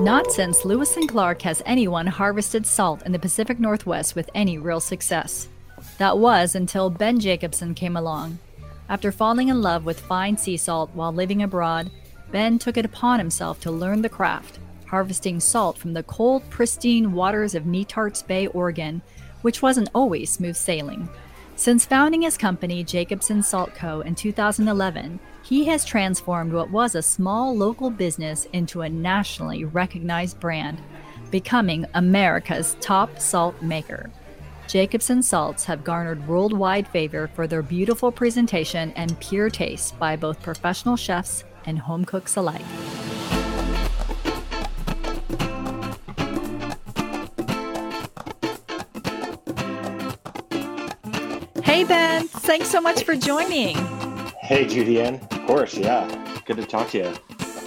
Not since Lewis and Clark has anyone harvested salt in the Pacific Northwest with any real success. That was until Ben Jacobson came along. After falling in love with fine sea salt while living abroad, Ben took it upon himself to learn the craft, harvesting salt from the cold, pristine waters of Netarts Bay, Oregon, which wasn't always smooth sailing. Since founding his company, Jacobson Salt Co., in 2011, he has transformed what was a small local business into a nationally recognized brand, becoming America's top salt maker. Jacobson salts have garnered worldwide favor for their beautiful presentation and pure taste by both professional chefs and home cooks alike. Hey Ben, thanks so much for joining. Hey Judy-Ann, of course, yeah. Good to talk to you.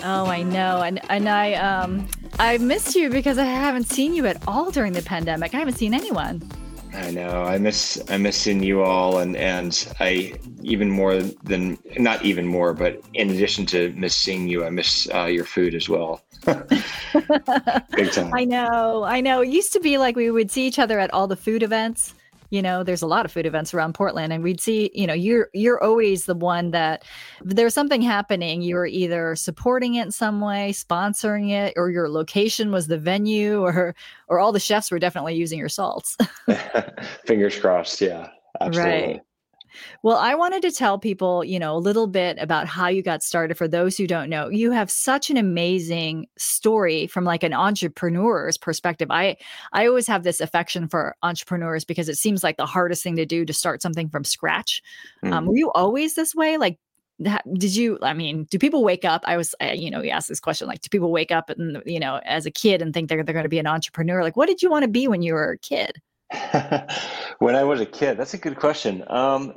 Oh, I know. And and I um I missed you because I haven't seen you at all during the pandemic. I haven't seen anyone. I know. I miss I miss seeing you all and and I even more than not even more, but in addition to miss seeing you, I miss uh, your food as well. Big time. I know. I know. It used to be like we would see each other at all the food events you know there's a lot of food events around portland and we'd see you know you're you're always the one that if there's something happening. You're either supporting it in some way sponsoring it or your location was the venue or or all the chefs were definitely using your salts. Fingers crossed yeah absolutely. right well, I wanted to tell people, you know, a little bit about how you got started for those who don't know. You have such an amazing story from like an entrepreneur's perspective. I I always have this affection for entrepreneurs because it seems like the hardest thing to do to start something from scratch. Mm. Um, were you always this way? Like did you i mean do people wake up i was you know you asked this question like do people wake up and you know as a kid and think they're, they're going to be an entrepreneur like what did you want to be when you were a kid when I was a kid, that's a good question. Um,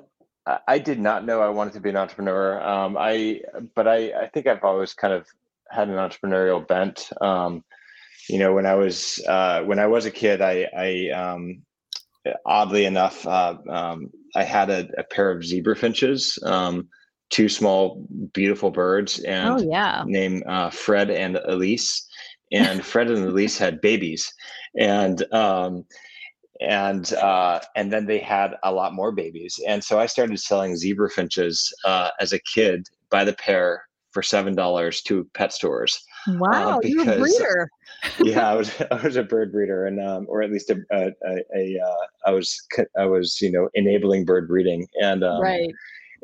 I, did not know I wanted to be an entrepreneur. Um, I, but I, I think I've always kind of had an entrepreneurial bent. Um, you know, when I was uh, when I was a kid, I, I um, oddly enough, uh, um, I had a, a, pair of zebra finches, um, two small, beautiful birds, and oh, yeah. named uh, Fred and Elise. And Fred and Elise had babies, and um, and uh, and then they had a lot more babies, and so I started selling zebra finches uh, as a kid by the pair for seven dollars to pet stores. Wow, uh, because, you're a breeder. yeah, I was I was a bird breeder, and um, or at least a, a, a, a uh, I was I was you know enabling bird breeding, and um, right,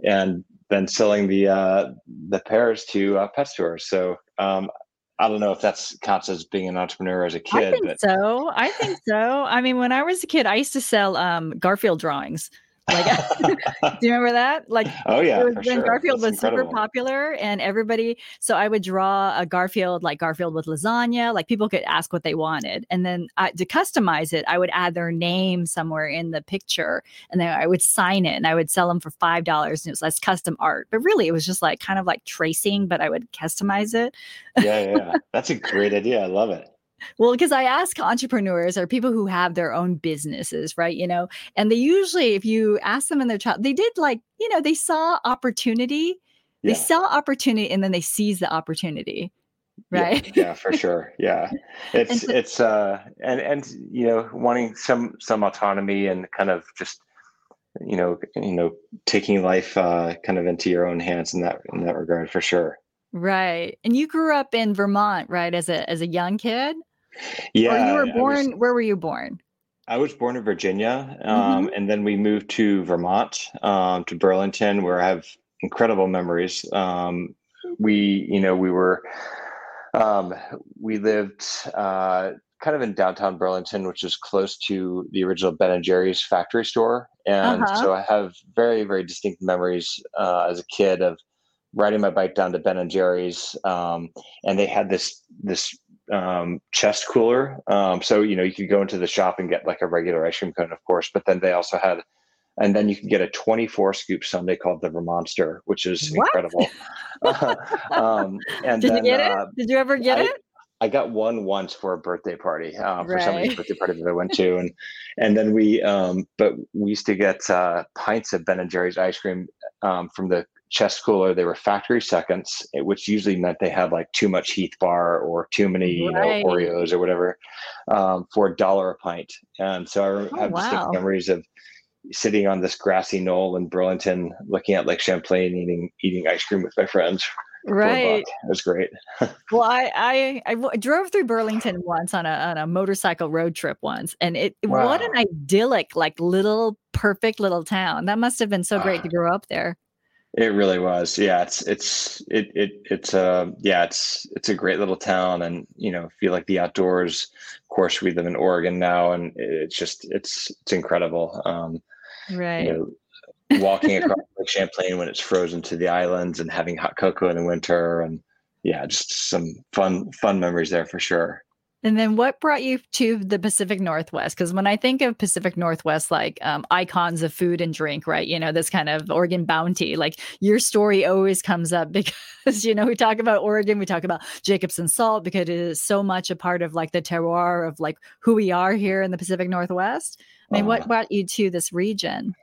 and then selling the uh, the pairs to uh, pet stores. So um, I don't know if that's counts as being an entrepreneur as a kid. I think but... so. I think so. I mean, when I was a kid, I used to sell um, Garfield drawings. Like, do you remember that? Like, oh yeah, when sure. Garfield That's was incredible. super popular, and everybody. So I would draw a Garfield, like Garfield with lasagna. Like people could ask what they wanted, and then I, to customize it, I would add their name somewhere in the picture, and then I would sign it, and I would sell them for five dollars. And it was less custom art, but really it was just like kind of like tracing, but I would customize it. yeah, yeah, that's a great idea. I love it. Well, because I ask entrepreneurs or people who have their own businesses, right? You know, and they usually, if you ask them in their child, they did like, you know, they saw opportunity, yeah. they saw opportunity, and then they seize the opportunity, right? Yeah, yeah for sure. Yeah, it's so, it's uh, and and you know, wanting some some autonomy and kind of just you know you know taking life uh, kind of into your own hands in that in that regard for sure. Right. And you grew up in Vermont, right, as a as a young kid? Yeah. Or you were born, was, where were you born? I was born in Virginia. Um, mm-hmm. And then we moved to Vermont, um, to Burlington, where I have incredible memories. Um, we, you know, we were, um, we lived uh, kind of in downtown Burlington, which is close to the original Ben and Jerry's factory store. And uh-huh. so I have very, very distinct memories uh, as a kid of riding my bike down to Ben and Jerry's, um, and they had this this um, chest cooler. Um, so you know you could go into the shop and get like a regular ice cream cone, of course, but then they also had, and then you could get a 24 scoop sundae called the Vermonster, which is what? incredible. um, and did then, you get uh, it? Did you ever get I, it? I got one once for a birthday party uh, for right. somebody's birthday party that I went to, and and then we, um, but we used to get uh, pints of Ben and Jerry's ice cream um, from the chest cooler. They were factory seconds, eh, which usually meant they had like too much Heath bar or too many right. you know, Oreos or whatever um, for a dollar a pint. And so I oh, have wow. distinct memories of sitting on this grassy knoll in Burlington, looking at Lake Champlain, eating eating ice cream with my friends right it was great well I, I I w- drove through burlington once on a on a motorcycle road trip once and it wow. what an idyllic like little perfect little town that must have been so great uh, to grow up there it really was. Yeah it's it's it, it it's uh yeah it's it's a great little town and you know feel like the outdoors of course we live in oregon now and it's just it's it's incredible. Um right. you know, walking across Lake Champlain when it's frozen to the islands and having hot cocoa in the winter and yeah, just some fun fun memories there for sure. And then what brought you to the Pacific Northwest? Because when I think of Pacific Northwest, like um, icons of food and drink, right? You know, this kind of Oregon bounty, like your story always comes up because, you know, we talk about Oregon, we talk about Jacobson salt because it is so much a part of like the terroir of like who we are here in the Pacific Northwest. I mean, what brought you to this region?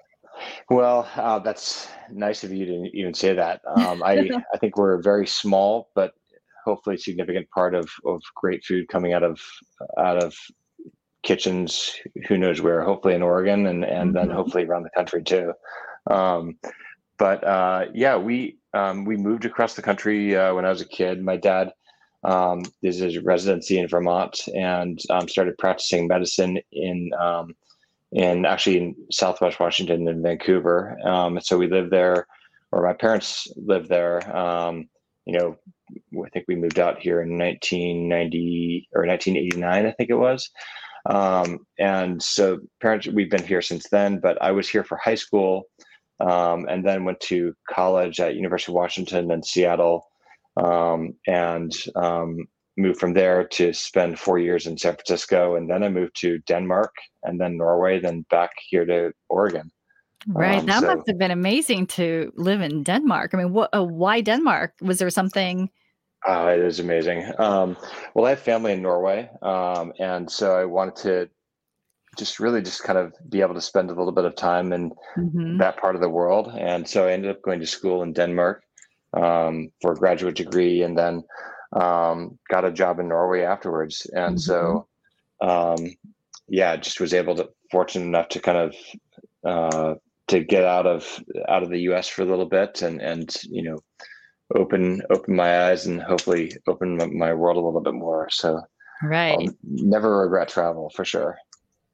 Well, uh, that's nice of you to even say that. Um, I I think we're very small but hopefully significant part of of great food coming out of out of kitchens. Who knows where? Hopefully in Oregon and and mm-hmm. then hopefully around the country too. Um, but uh, yeah, we um, we moved across the country uh, when I was a kid. My dad um, did his residency in Vermont and um, started practicing medicine in um, in actually in Southwest Washington in Vancouver. Um, so we lived there, or my parents lived there. Um, you know, I think we moved out here in 1990 or 1989, I think it was. Um, and so parents, we've been here since then. But I was here for high school, um, and then went to college at University of Washington in Seattle, um, and um, moved from there to spend four years in San Francisco, and then I moved to Denmark, and then Norway, then back here to Oregon. Right, um, that so, must have been amazing to live in Denmark. I mean, what? Uh, why Denmark? Was there something? Oh, it is amazing. Um, well, I have family in Norway, um, and so I wanted to just really just kind of be able to spend a little bit of time in mm-hmm. that part of the world. And so I ended up going to school in Denmark um, for a graduate degree, and then um, got a job in Norway afterwards. And mm-hmm. so, um, yeah, just was able to fortunate enough to kind of uh, to get out of out of the U.S. for a little bit and and you know open open my eyes and hopefully open my world a little bit more. So, right, I'll never regret travel for sure.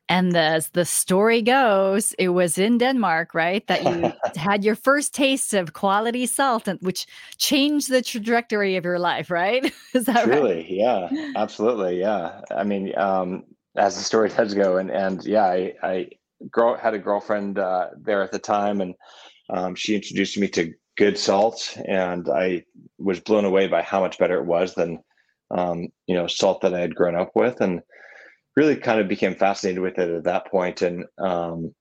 And as the story goes, it was in Denmark, right, that you had your first taste of quality salt, and which changed the trajectory of your life, right? Is that Truly, right? yeah, absolutely, yeah. I mean, um, as the story does go, and and yeah, I, I girl had a girlfriend uh, there at the time, and um, she introduced me to good salt, and I was blown away by how much better it was than um, you know salt that I had grown up with, and really kind of became fascinated with it at that point and um,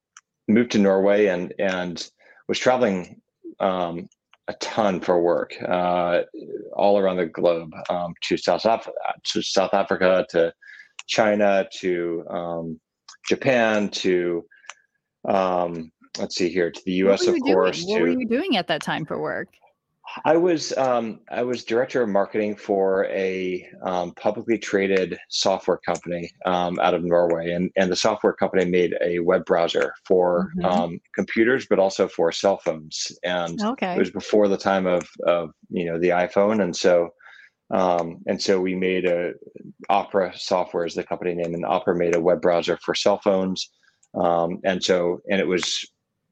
moved to Norway and and was traveling um, a ton for work uh, all around the globe um, to South Africa, to South Africa, to China, to um, Japan, to um, let's see here, to the U.S. of course. What to, were you doing at that time for work? I was um, I was director of marketing for a um, publicly traded software company um, out of Norway, and and the software company made a web browser for mm-hmm. Um, computers, but also for cell phones. And okay. it was before the time of of you know the iPhone, and so um, and so we made a Opera software is the company name, and Opera made a web browser for cell phones. Um, and so and it was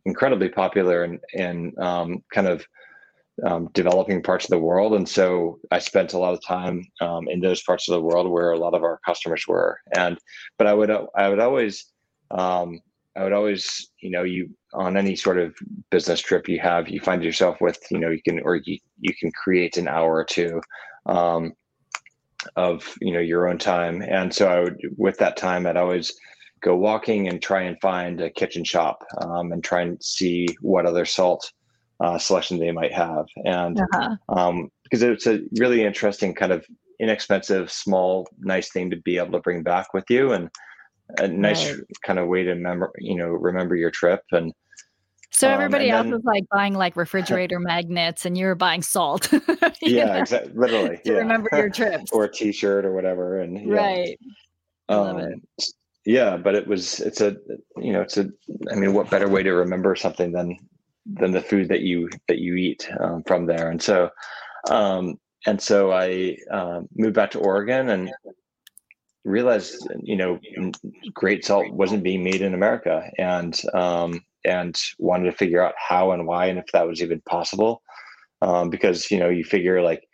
incredibly popular in and kind of um, developing parts of the world. And so I spent a lot of time um, in those parts of the world where a lot of our customers were. And but I would I would always um, I would always you know you on any sort of business trip you have you find yourself with you know you can or you, you can create an hour or two um, of you know your own time. And so I would with that time I'd always go walking and try and find a kitchen shop um, and try and see what other salt uh, selection they might have. And uh-huh. um, because it's a really interesting kind of inexpensive, small, nice thing to be able to bring back with you and a nice right. kind of way to remember, you know, remember your trip. And So um, everybody else then, was like buying like refrigerator magnets, and you were buying salt. yeah, exactly. Literally, to yeah. remember your trips, or a T-shirt or whatever, and yeah. right. Um, yeah, but it was it's a you know it's a I mean what better way to remember something than than the food that you that you eat um, from there, and so um, and so I um, moved back to Oregon and realized you know great salt wasn't being made in America, and um, and wanted to figure out how and why and if that was even possible, um, because you know you figure like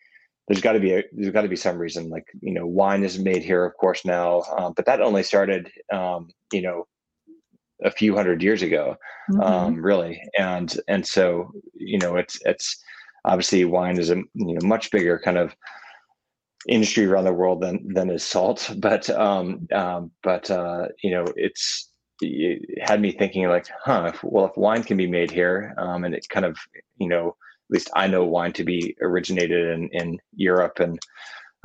there's got to be a, there's got to be some reason like you know wine is made here of course now um, but that only started um, you know a few hundred years ago mm-hmm. um, really and and so you know it's it's obviously wine is a you know much bigger kind of industry around the world than than is salt but um, um but uh you know it's it had me thinking like huh if, well if wine can be made here um and it kind of you know at least I know wine to be originated in in Europe and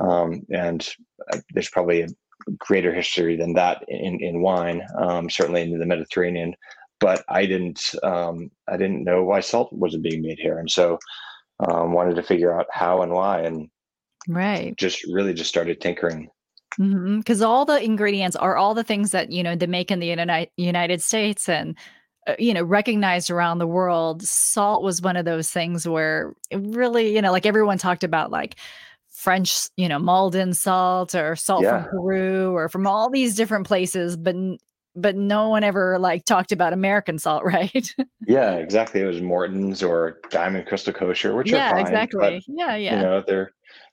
um and uh, there's probably a greater history than that in in wine um certainly in the Mediterranean but I didn't um I didn't know why salt wasn't being made here and so um, wanted to figure out how and why and right just really just started tinkering because mm-hmm. all the ingredients are all the things that you know they make in the United United States and Uh, you know recognized around the world. Salt was one of those things where it really you know like everyone talked about like French you know Maldon salt or salt yeah. from Peru or from all these different places, but but no one ever like talked about American salt, right? yeah, exactly. It was Morton's or Diamond Crystal Kosher, which yeah, are fine, exactly. But, yeah, yeah. You know, they're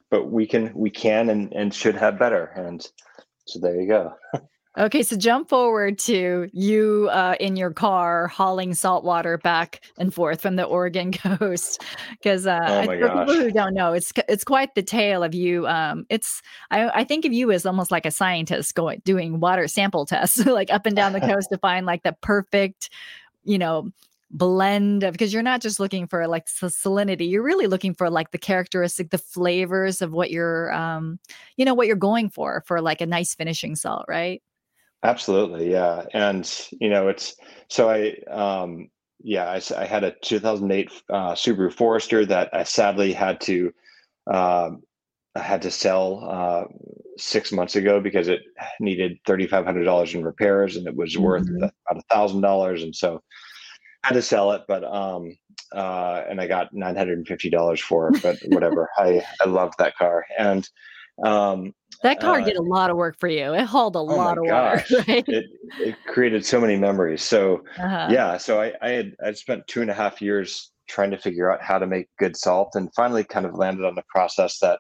but we can we can and and should have better, and so there you go. Okay, so jump forward to you uh, in your car hauling salt water back and forth from the Oregon coast, because uh, oh for gosh. people who don't know, it's it's quite the tale of you. Um, it's I, I think of you as almost like a scientist going doing water sample tests, like up and down the coast to find like the perfect, you know, blend of because you're not just looking for like salinity you're really looking for like the characteristic the flavors of what you're um you know what you're going for for like a nice finishing salt right Absolutely, yeah, and you know it's so I um yeah I, I had a 2008 uh, Subaru Forester that I sadly had to uh, I had to sell uh, six months ago because it needed thirty five hundred dollars in repairs and it was worth mm-hmm. about a thousand dollars and so I had to sell it but um uh and I got nine hundred and fifty dollars for it but whatever I I loved that car and um that car uh, did a lot of work for you. It hauled a oh lot of gosh. water. Right? It it created so many memories. So uh-huh. yeah, so I, I had I spent two and a half years trying to figure out how to make good salt and finally kind of landed on the process that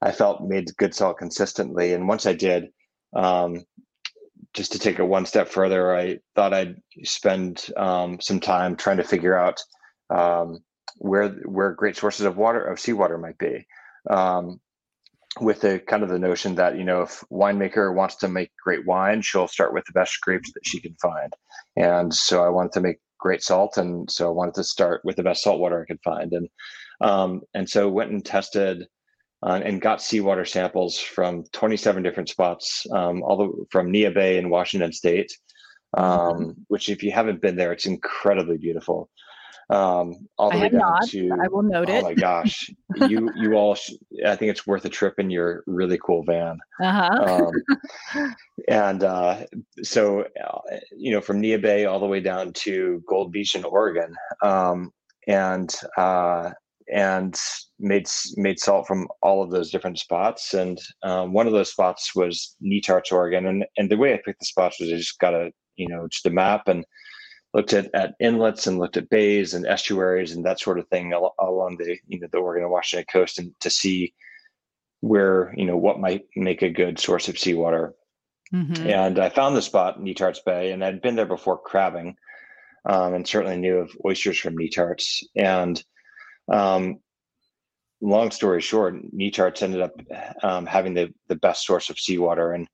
I felt made good salt consistently. And once I did, um, just to take it one step further, I thought I'd spend um, some time trying to figure out um, where where great sources of water of seawater might be. Um, with the kind of the notion that you know if winemaker wants to make great wine she'll start with the best grapes that she can find. And so i wanted to make great salt and so i wanted to start with the best salt water i could find. And um, and so went and tested uh, and got seawater samples from 27 different spots um, all the from Neah Bay in washington state um, which if you haven't been there it's incredibly beautiful um, all the I way down not. to. I will note oh it. Oh my gosh, you you all, sh- I think it's worth a trip in your really cool van. Uh-huh. Um, and uh, so, uh, you know, from Neah Bay all the way down to Gold Beach in Oregon, um, and uh, and made made salt from all of those different spots. And um, one of those spots was Netarts, Oregon. And and the way I picked the spots was I just got a you know just a map and looked at, at inlets and looked at bays and estuaries and that sort of thing along the you know the Oregon and Washington coast and to see where you know what might make a good source of seawater. Mm-hmm. And I found the spot Netarts Bay, and I'd been there before crabbing, um, and certainly knew of oysters from Netarts. And um, long story short, Netarts ended up um, having the the best source of seawater. And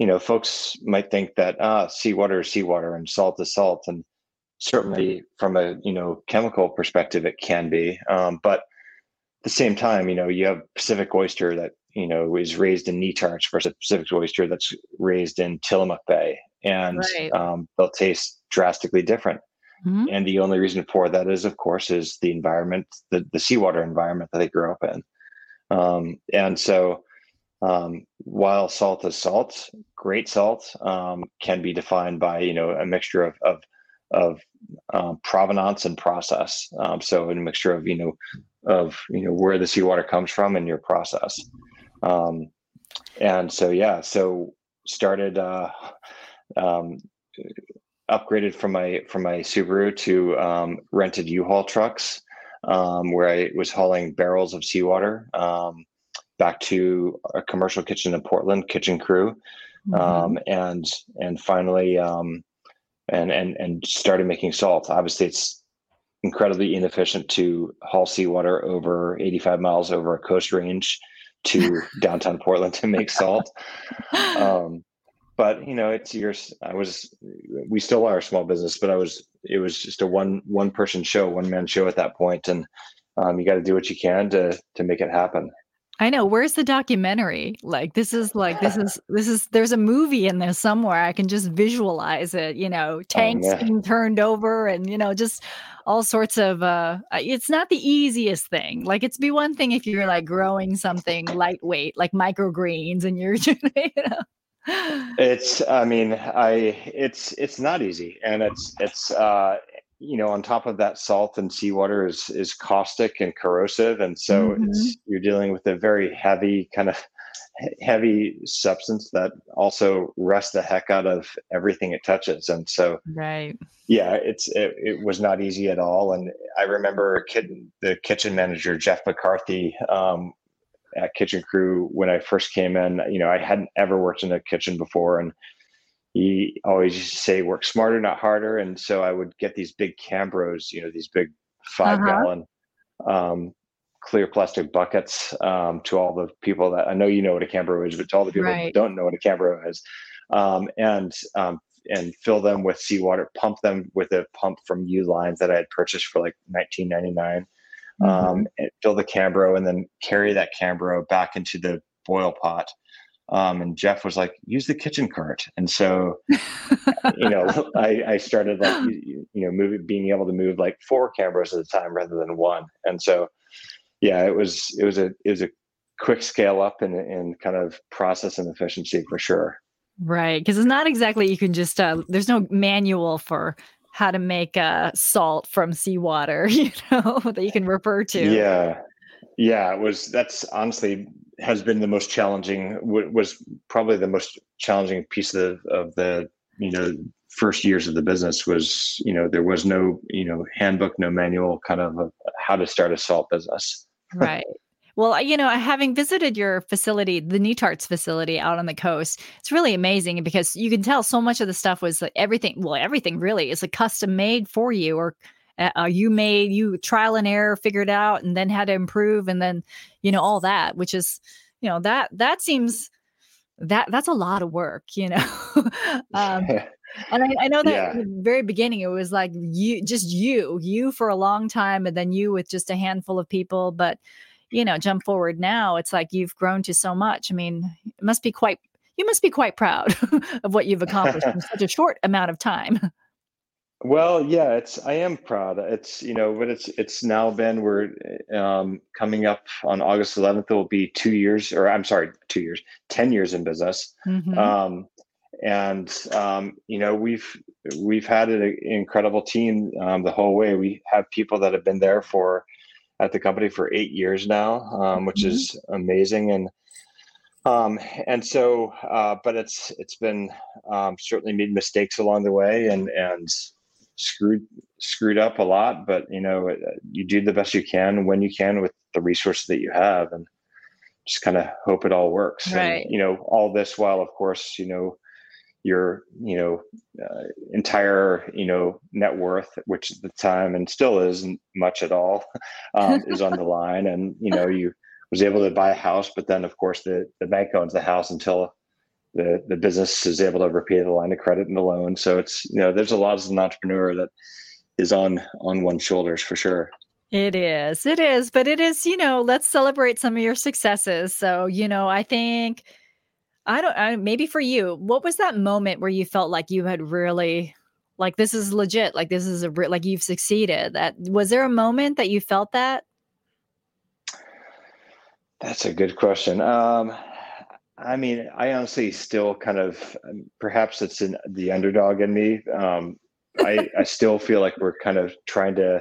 you know, folks might think that ah, seawater is seawater and salt is salt, and certainly from a you know chemical perspective it can be um, but at the same time you know you have pacific oyster that you know is raised in Netarts versus pacific oyster that's raised in tillamook bay and right. um, they'll taste drastically different mm-hmm. and the only reason for that is, of course, is the environment, the the seawater environment that they grew up in. Um, and so, um, while salt is salt, great salt um, can be defined by you know a mixture of of, of um, provenance and process. Um, so a mixture of you know of you know where the seawater comes from and your process. Um, and so yeah, so started uh, um, upgraded from my from my Subaru to um, rented U-Haul trucks, um, where I was hauling barrels of seawater um, back to a commercial kitchen in Portland, Kitchen Cru, mm-hmm. Um, and and finally um, and and and started making salt. Obviously, it's incredibly inefficient to haul seawater over 85 miles over a coast range to downtown Portland to make salt. Um, but you know it's yours i was we still are a small business but i was it was just a one one person show one man show at that point and um, you got to do what you can to to make it happen I know. Where's the documentary? Like this is like this is this is there's a movie in there somewhere. I can just visualize it, you know, oh, tanks oh, being turned over and you know, just all sorts of uh it's not the easiest thing. Like it's be one thing if you're like growing something lightweight like microgreens and you're you know it's i mean i it's it's not easy and it's it's uh you know on top of that salt and seawater is is caustic and corrosive and so mm-hmm. it's you're dealing with a very heavy kind of heavy substance that also rusts the heck out of everything it touches and so right yeah it's it, it was not easy at all and i remember kid, the kitchen manager jeff mccarthy um, at Kitchen Cru when I first came in. You know, I hadn't ever worked in a kitchen before, and he always used to say, "Work smarter, not harder." And so I would get these big Cambros, you know, these big 5 uh-huh. gallon um, clear plastic buckets um, to all the people that I know you know what a Cambro is, but to all the people right. that don't know what a Cambro is, um, and um, and fill them with seawater, pump them with a pump from Ulines that I had purchased for like 19.99 mm-hmm. um, fill the Cambro, and then carry that Cambro back into the boil pot. Um, and Jeff was like, use the kitchen cart. And so, you know, I, I, started like, you, you, know, moving, being able to move like four Cambros at a time rather than one. And so, yeah, it was, it was a, it was a quick scale up in, in kind of process and efficiency for sure. Right. Cause it's not exactly, you can just, uh, there's no manual for how to make uh, salt from seawater, you know, that you can refer to. Yeah. Yeah, it was that's honestly has been the most challenging was probably the most challenging piece of the, of the you know first years of the business was you know there was no you know handbook no manual kind of a, how to start a salt business right well, you know, having visited your facility, the Netarts facility out on the coast, it's really amazing because you can tell so much of the stuff was like everything. Well, everything really is a custom made for you, or uh, you made you trial and error, figured out, and then had to improve, and then you know all that, which is, you know, that that seems that that's a lot of work, you know. um, and I, I, know that yeah. in the very beginning it was like you just you you for a long time and then you with just a handful of people but you know, jump forward now, it's like you've grown to so much. I mean, it must be quite you must be quite proud of what you've accomplished in such a short amount of time. Well, yeah, it's I am proud. It's you know, but it's it's now been we're um, coming up on August 11th. It will be two years, or I'm sorry, two years, ten years in business. Mm-hmm. Um, and um, you know, we've we've had an incredible team um, the whole way. We have people that have been there for at the company for eight years now, um, which mm-hmm. is amazing. And um, and so, uh, but it's it's been um, certainly made mistakes along the way and and screwed screwed up a lot. But you know, uh, you do the best you can when you can with the resources that you have, and just kind of hope it all works. Right. And, you know, all this while, of course, you know, your you know uh, entire you know net worth which at the time and still isn't much at all um, is on the line and you know you was able to buy a house but then of course the, the bank owns the house until the, the business is able to repay the line of credit and the loan. So it's you know there's a lot as an entrepreneur that is on on one's shoulders for sure. It is it is but it is you know let's celebrate some of your successes. So you know i think I don't I, maybe for you, what was that moment where you felt like you had really like this is legit like this is a like you've succeeded? That was there a moment that you felt that? That's a good question. Um i mean i honestly still kind of um, perhaps it's in the underdog in me um i i still feel like we're kind of trying to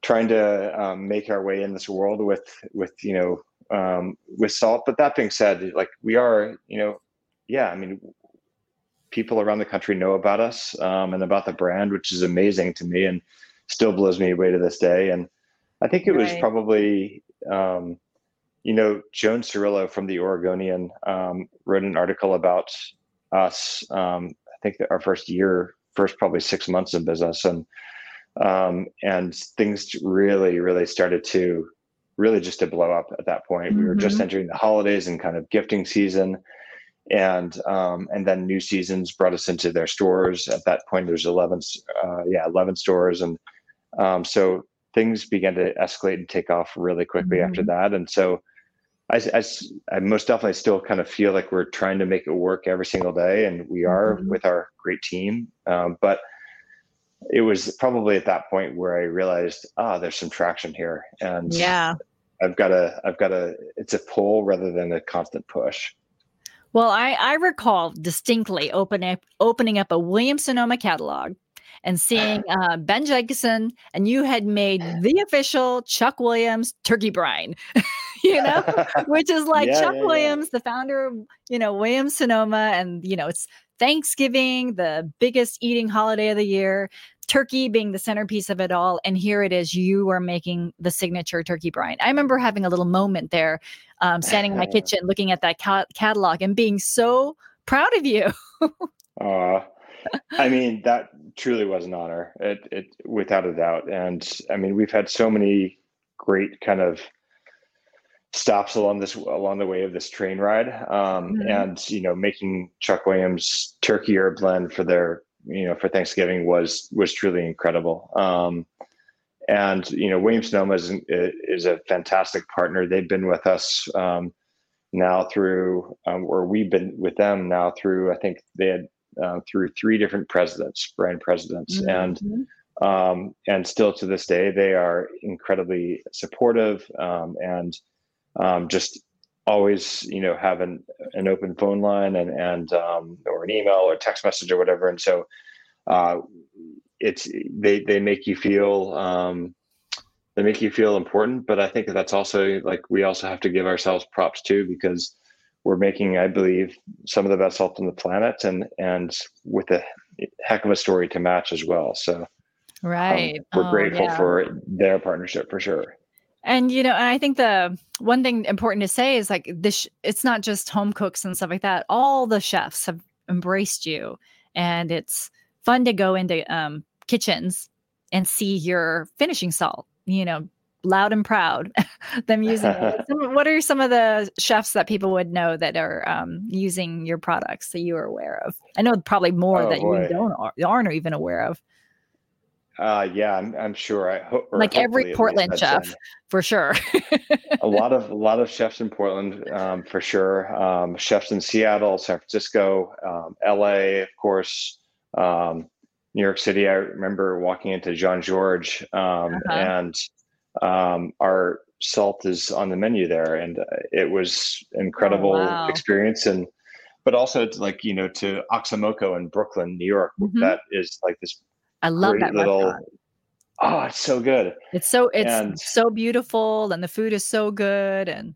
trying to um, make our way in this world with with you know um, with salt but that being said like we are you know yeah i mean people around the country know about us um, and about the brand, which is amazing to me and still blows me away to this day. And I think it was right. probably, um, you know, Joan Cirillo from the Oregonian um, wrote an article about us. Um, I think our first year, first probably six months in business, and um, and things really, really started to really just to blow up at that point. Mm-hmm. We were just mm-hmm. entering the holidays and kind of gifting season and um, and then New Seasons brought us into their stores. At that point, there's 11, uh, yeah, 11 stores, and um, so things began to escalate and take off really quickly mm-hmm. after that. And so, I, I, I, most definitely still kind of feel like we're trying to make it work every single day, and we are mm-hmm. with our great team. Um, but it was probably at that point where I realized, ah, oh, there's some traction here, and yeah, I've got a, I've got a, it's a pull rather than a constant push. Well, I, I recall distinctly opening opening up a Williams Sonoma catalog and seeing uh, Ben Jacobson, and you had made the official Chuck Williams turkey brine, you know, which is like yeah, Chuck yeah, Williams, yeah. the founder of, you know, Williams Sonoma, and, you know, it's Thanksgiving, the biggest eating holiday of the year turkey being the centerpiece of it all. And here it is, you are making the signature turkey brine. I remember having a little moment there, um, standing in my kitchen, looking at that ca- catalog and being so proud of you. uh, I mean, that truly was an honor, it, it, without a doubt. And I mean, we've had so many great kind of stops along this along the way of this train ride um, mm-hmm. and you know making chuck williams turkey herb blend for their you know for Thanksgiving was was truly incredible. Um, and you know Williams Sonoma is, is a fantastic partner. They've been with us um, now through, um, or we've been with them now through. I think they had uh, through three different presidents, brand presidents, mm-hmm. and um, and still to this day they are incredibly supportive um, and um, just always you know have an, an open phone line and and um, or an email or text message or whatever. And so uh, it's they they make you feel um, they make you feel important. But i think that's also like we also have to give ourselves props too because we're making i believe some of the best salt on the planet and and with a heck of a story to match as well so right um, we're oh, grateful yeah. for their partnership for sure and you know, I think the one thing important to say is like this it's not just home cooks and stuff like that. All the chefs have embraced you and it's fun to go into um, kitchens and see your finishing salt, you know, loud and proud them using it. what are some of the chefs that people would know that are um, using your products that you are aware of? I know probably more oh, that boy. you don't aren't even aware of. Uh, yeah, I'm, I'm sure. I hope like every Portland chef for sure. a lot of a lot of chefs in Portland um, for sure. Um, chefs in Seattle, San Francisco, um, L.A. of course, um, New York City. I remember walking into Jean-Georges, um, uh-huh. and um, our salt is on the menu there, and it was incredible oh, wow. experience and. But also, to like you know, to Oxomoco in Brooklyn, New York, mm-hmm. that is like this I love that little. Restaurant. Oh, it's so good. It's so it's and, so beautiful, and the food is so good, and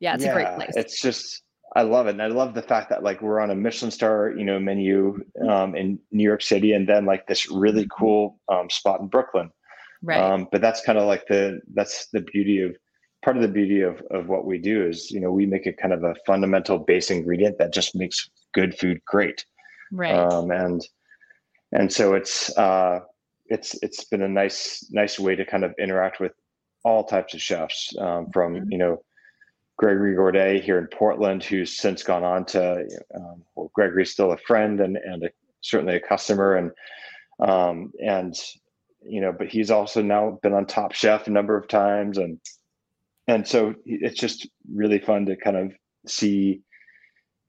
yeah, it's yeah, a great place. It's just I love it, and I love the fact that like we're on a Michelin star, you know, menu um, in New York City, and then like this really mm-hmm. cool um, spot in Brooklyn. Right. Um, but that's kind of like the that's the beauty of part of the beauty of of what we do is you know we make a kind of a fundamental base ingredient that just makes good food great. Right. Um, and and so it's uh, it's it's been a nice nice way to kind of interact with all types of chefs um, from mm-hmm. you know Gregory Gourdet here in Portland, who's since gone on to um, well, Gregory's still a friend and and a, certainly a customer, and um, and you know, but he's also now been on Top Chef a number of times, and and so it's just really fun to kind of see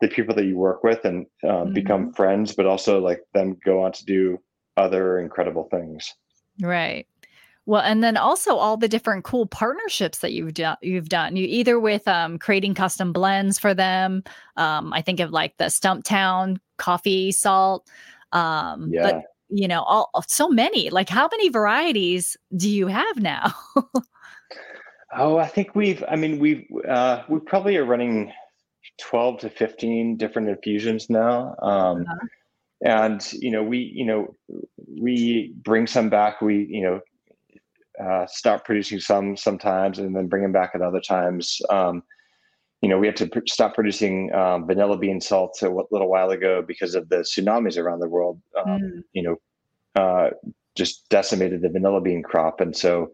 the people that you work with and um, mm-hmm. become friends, but also like them go on to do other incredible things. Right. Well, and then also all the different cool partnerships that you've done. You've done you either with um, creating custom blends for them. Um, I think of like the Stumptown coffee salt. Um, yeah. But you know, all so many. Like, how many varieties do you have now? oh, I think we've. I mean, we've uh, we probably are running twelve to fifteen different infusions now. Um, uh-huh. And you know, we you know we bring some back. We you know uh, stop producing some sometimes and then bring them back at other times. Um, you know, we had to pr- stop producing um, vanilla bean salts a w- little while ago because of the tsunamis around the world. Um, mm. You know, uh, just decimated the vanilla bean crop, and so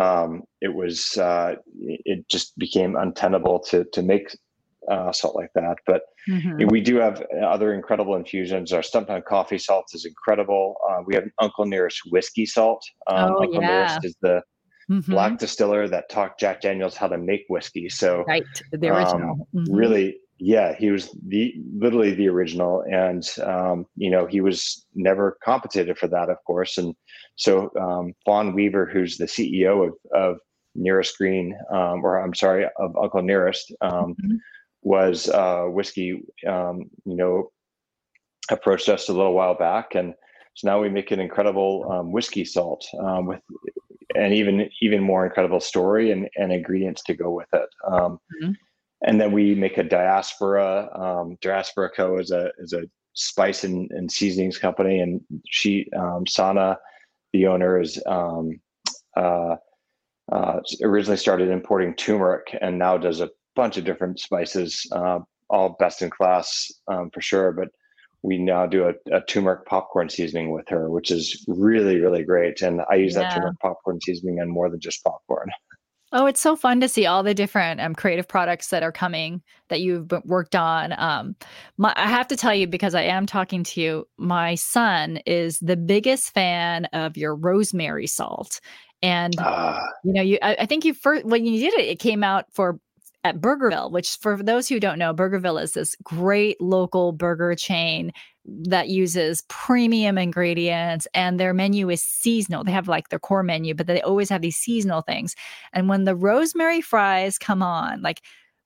um, it was uh, it just became untenable to to make uh, salt like that. But mm-hmm. we do have other incredible infusions. Our Stumptown coffee salt is incredible. Uh, we have Uncle Nearest whiskey salt. Um, oh, Uncle yeah. Nearest is the mm-hmm. black distiller that taught Jack Daniels how to make whiskey. So right, the original. Um, mm-hmm. Really, yeah, he was the literally the original, and um, you know he was never compensated for that, of course. And so um, Fawn Weaver, who's the CEO of of Nearest Green, um, or I'm sorry, of Uncle Nearest, um, mm-hmm was uh, whiskey, um, you know, approached us a little while back, and so now we make an incredible um, whiskey salt um, with an even even more incredible story and, and ingredients to go with it. Um, mm-hmm. And then we make a diaspora. Um, diaspora Co is a is a spice and, and seasonings company, and she um, Sana, the owner, is uh, uh, originally started importing turmeric and now does a bunch of different spices, uh, all best in class um, for sure. But we now do a, a, turmeric popcorn seasoning with her, which is really, really great. And I use yeah. that turmeric popcorn seasoning on more than just popcorn. Oh, it's so fun to see all the different um, creative products that are coming that you've worked on. Um, my, I have to tell you, because I am talking to you, my son is the biggest fan of your rosemary salt. And uh, you know, you I, I, think you first when you did it, it came out for at Burgerville, which for those who don't know, Burgerville is this great local burger chain that uses premium ingredients and their menu is seasonal. They have like their core menu, but they always have these seasonal things. And when the rosemary fries come on, like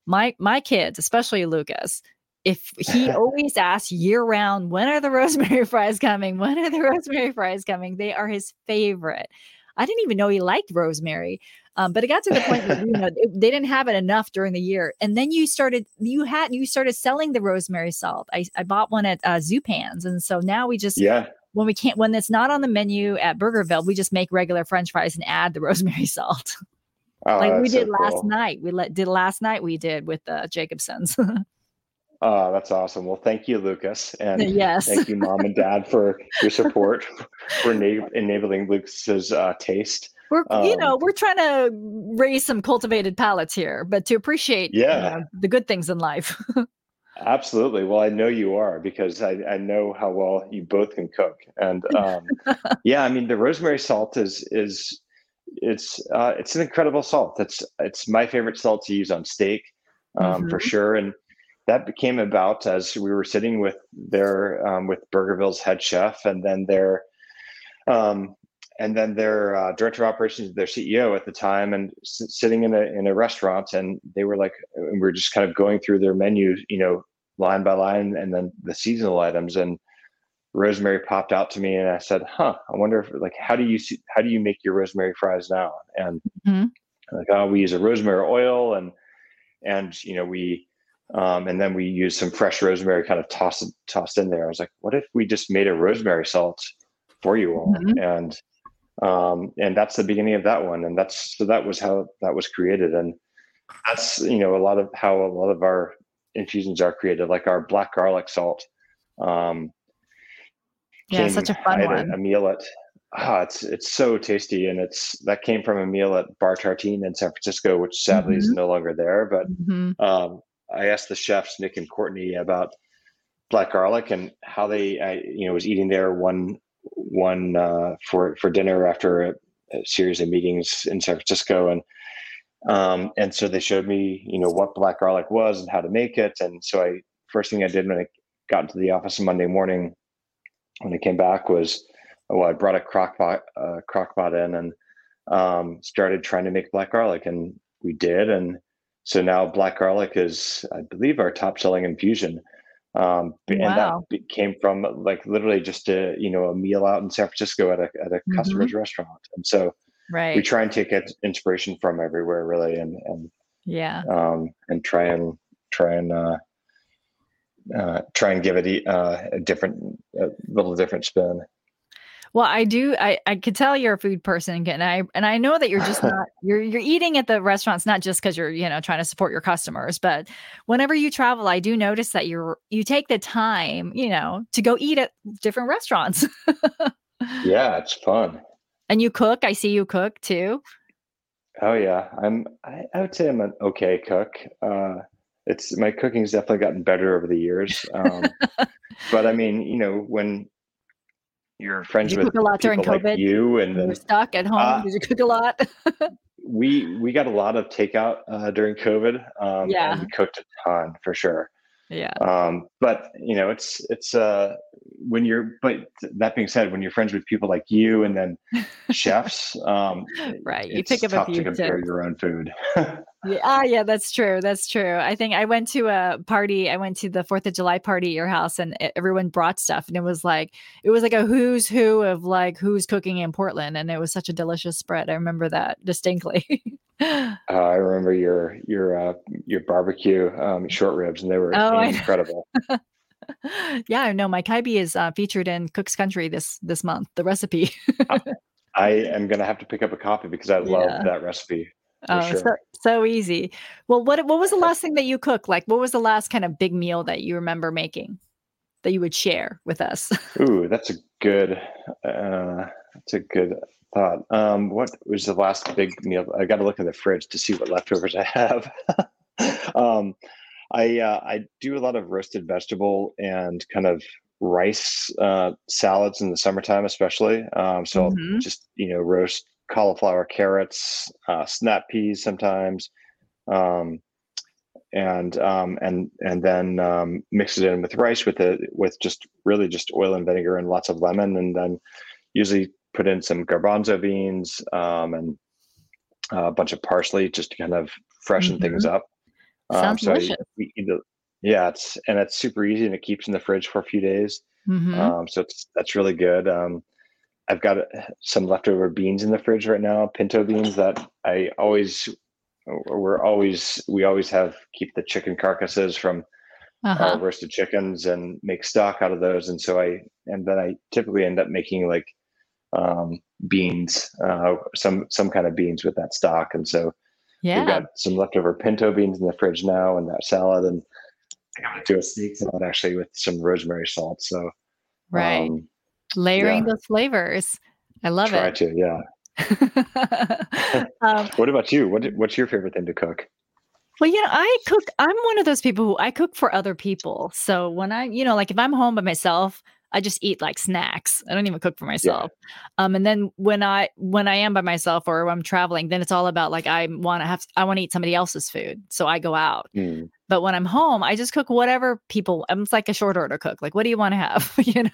my my kids, especially Lucas, if he always asks year round, when are the rosemary fries coming? When are the rosemary fries coming? They are his favorite. I didn't even know he liked rosemary. Um, but it got to the point where you know they didn't have it enough during the year, and then you started you had you started selling the rosemary salt. I, I bought one at uh, Zupan's, and so now we just yeah when we can't when it's not on the menu at Burgerville, we just make regular French fries and add the rosemary salt. Oh, like we did so last cool. night. We let, did last night. We did with the Jacobsons. Oh, that's awesome. Well, thank you, Lucas. And yes. thank you, mom and dad, for your support for enabling Lucas's uh, taste. We're, um, you know, we're trying to raise some cultivated palates here, but to appreciate yeah. You know, the good things in life. Absolutely. Well, I know you are because I, I know how well you both can cook. And um, yeah, I mean, the rosemary salt is, is, it's, uh, it's an incredible salt. It's, it's my favorite salt to use on steak um, mm-hmm. for sure. And that became about as we were sitting with their um, with Burgerville's head chef and then their um, and then their uh, director of operations, their CEO at the time, and s- sitting in a in a restaurant, and they were like, we are just kind of going through their menu, you know, line by line, and then the seasonal items, and rosemary popped out to me, and I said, "Huh, I wonder if like how do you see, how do you make your rosemary fries now?" And mm-hmm. like, oh, we use a rosemary oil, and and you know we um, and then we use some fresh rosemary kind of tossed tossed in there. I was like, what if we just made a rosemary salt for you all? Mm-hmm. And um, and that's the beginning of that one. And that's so that was how that was created. And that's you know a lot of how a lot of our infusions are created, like our black garlic salt. Um, yeah, such a fun one. A meal at ah, it's it's so tasty, and it's that came from a meal at Bar Tartine in San Francisco, which sadly mm-hmm. is no longer there. But mm-hmm. um, I asked the chefs Nick and Cortney about black garlic and how they, I, you know, was eating there one one uh, for for dinner after a, a, series of meetings in San Francisco, and um, and so they showed me, you know, what black garlic was and how to make it. And so I, first thing I did when I got into the office on Monday morning, when I came back, was well, I brought a crock pot, uh, crock pot in and um, started trying to make black garlic, and we did. And so now black garlic is, I believe, our top selling infusion. Um, and Wow. that came from like literally just a you know a meal out in San Francisco at a at a hmm customer's restaurant. And so right. we try and take inspiration from everywhere, really, and and Yeah. um, and try and try and uh, uh, try and give it uh, a different, a little different spin. Well, I do. I I could tell you're a food person, and I and I know that you're just not. You're you're eating at the restaurants not just because you're you know trying to support your customers, but whenever you travel, I do notice that you're you take the time you know to go eat at different restaurants, yeah, it's fun. and you cook. I see you cook too. Oh yeah, I'm. I, I would say I'm an okay cook. Uh, it's my cooking's definitely gotten better over the years. Um, but I mean, you know, when you're friends you with cook a lot during people like COVID? you, and When you stuck at home, uh, did you cook a lot? we we got a lot of takeout uh, during COVID, um, and yeah, we cooked a ton for sure. yeah, Um, but you know, it's it's uh, when you're. But that being said, when you're friends with people like you, and then chefs, um, right. You pick up a to few compare tips. your own food. Yeah, ah, yeah, that's true. That's true. I think I went to a party. I went to the Fourth of July party at your house, and everyone brought stuff, and it was like it was like a who's who of like who's cooking in Portland, and it was such a delicious spread. I remember that distinctly. oh, Uh, I remember your your uh, your barbecue um, short ribs, and they were I incredible. yeah, I know. My kalbi is uh, featured in Cook's Country this this month. The recipe. I, I am gonna have to pick up a copy because I love yeah. that recipe Oh, so sure. so easy. Well, what what was the last thing that you cooked? Like, what was the last kind of big meal that you remember making that you would share with us? Ooh, that's a good uh, that's a good thought. Um, what was the last big meal? I got to look in the fridge to see what leftovers I have. um, I uh, I do a lot of roasted vegetable and kind of rice uh, salads in the summertime, especially. Um, so I'll hmm just you know roast cauliflower, carrots, uh, snap peas sometimes, um, and um, and and then um, mix it in with rice with it with just really just oil and vinegar and lots of lemon, and then usually put in some garbanzo beans um, and a bunch of parsley just to kind of freshen things hmm Um, Sounds so I, delicious. it- yeah, it's and it's super easy and it keeps in the fridge for a few days. hmm Um, so it's that's really good. Um, I've got uh, some leftover beans in the fridge right now, pinto beans that I always we're always we always have keep the chicken carcasses from Uh-huh. roasted chickens and make stock out of those. And so I and then I typically end up making like um, beans, uh, some some kind of beans with that stock. And so we've got some leftover pinto beans in the fridge now and that salad and I got to do a steak salad actually with some rosemary salt. So right. um, Layering yeah, those flavors. I love try it. Try to yeah. um, what about you? What what's your favorite thing to cook? well, you know, I cook. I'm one of those people who I cook for other people. So when I, you know, like if I'm home by myself, I just eat like snacks. I don't even cook for Yeah. myself. Um, and then when I when I am by myself or I'm traveling, then it's all about like I want to have I want to eat somebody else's food, so I go out. Mm. But when I'm home, I just cook whatever people. I'm like a short order cook. Like, what do you want to have? you know.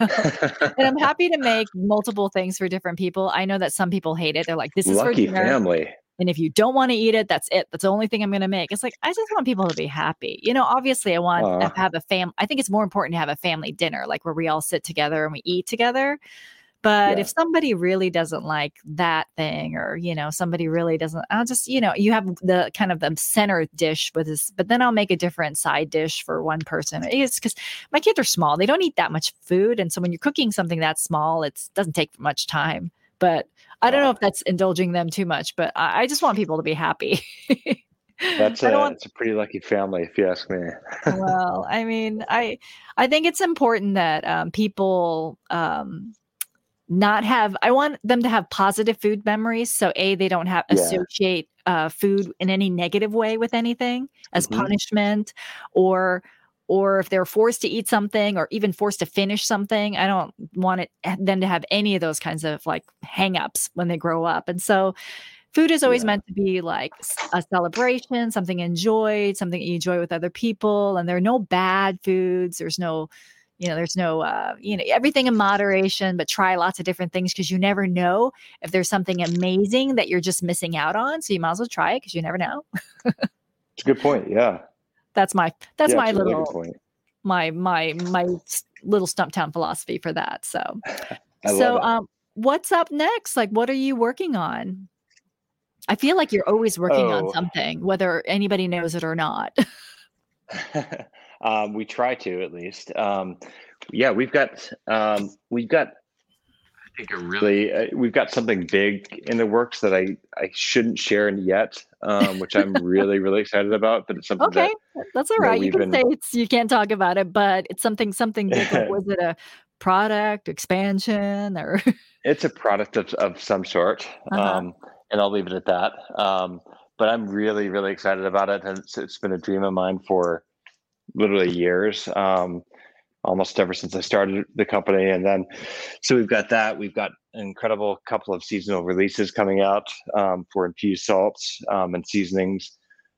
And I'm happy to make multiple things for different people. I know that some people hate it. They're like, this is for Lucky dinner. family. And if you don't want to eat it, that's it. That's the only thing I'm going to make. It's like, I just want people to be happy. You know, obviously, I want to have a fam. I think it's more important to have a family dinner, like where we all sit together and we eat together. But yeah. if somebody really doesn't like that thing, or, you know, somebody really doesn't, I'll just, you know, you have the kind of the center dish with this, but then I'll make a different side dish for one person. It's because my kids are small. They don't eat that much food. And so when you're cooking something that small, it doesn't take much time. But I don't know if that's indulging them too much, but I, I just want people to be happy. That's a want it's a pretty lucky family, if you ask me. well, I mean, I I think it's important that um, people um, not have. I want them to have positive food memories. So, a they don't have Yeah. associate uh, food in any negative way with anything as hmm punishment, or or if they're forced to eat something or even forced to finish something. I don't want it them to have any of those kinds of like hangups when they grow up. And so, food is always Yeah. meant to be like a celebration, something enjoyed, something you enjoy with other people. And there are no bad foods. There's no, you know there's no uh, you know everything in moderation but try lots of different things because you never know if there's something amazing that you're just missing out on so you might as well try it because you never know it's a good point yeah that's my that's yeah, my little my my my little stumptown philosophy for that so. So um what's up next? Like what are you working on? I feel like you're always working oh. on something whether anybody knows it or not. Um, we try to at least. Um, yeah, we've got um, we've got think a really uh, we've got something big in the works that I I shouldn't share in yet, um, which I'm really really excited about. But it's something okay, that, that's all right. You can been... say it's you can't talk about it, but it's something something big. was it a product expansion or? it's a product of of some sort, uh-huh. um, and I'll leave it at that. Um, but I'm really really excited about it, and it's, it's been a dream of mine for literally years, um, almost ever since I started the company. And then, so we've got that. We've got an incredible couple of seasonal releases coming out um, for infused salts um, and seasonings.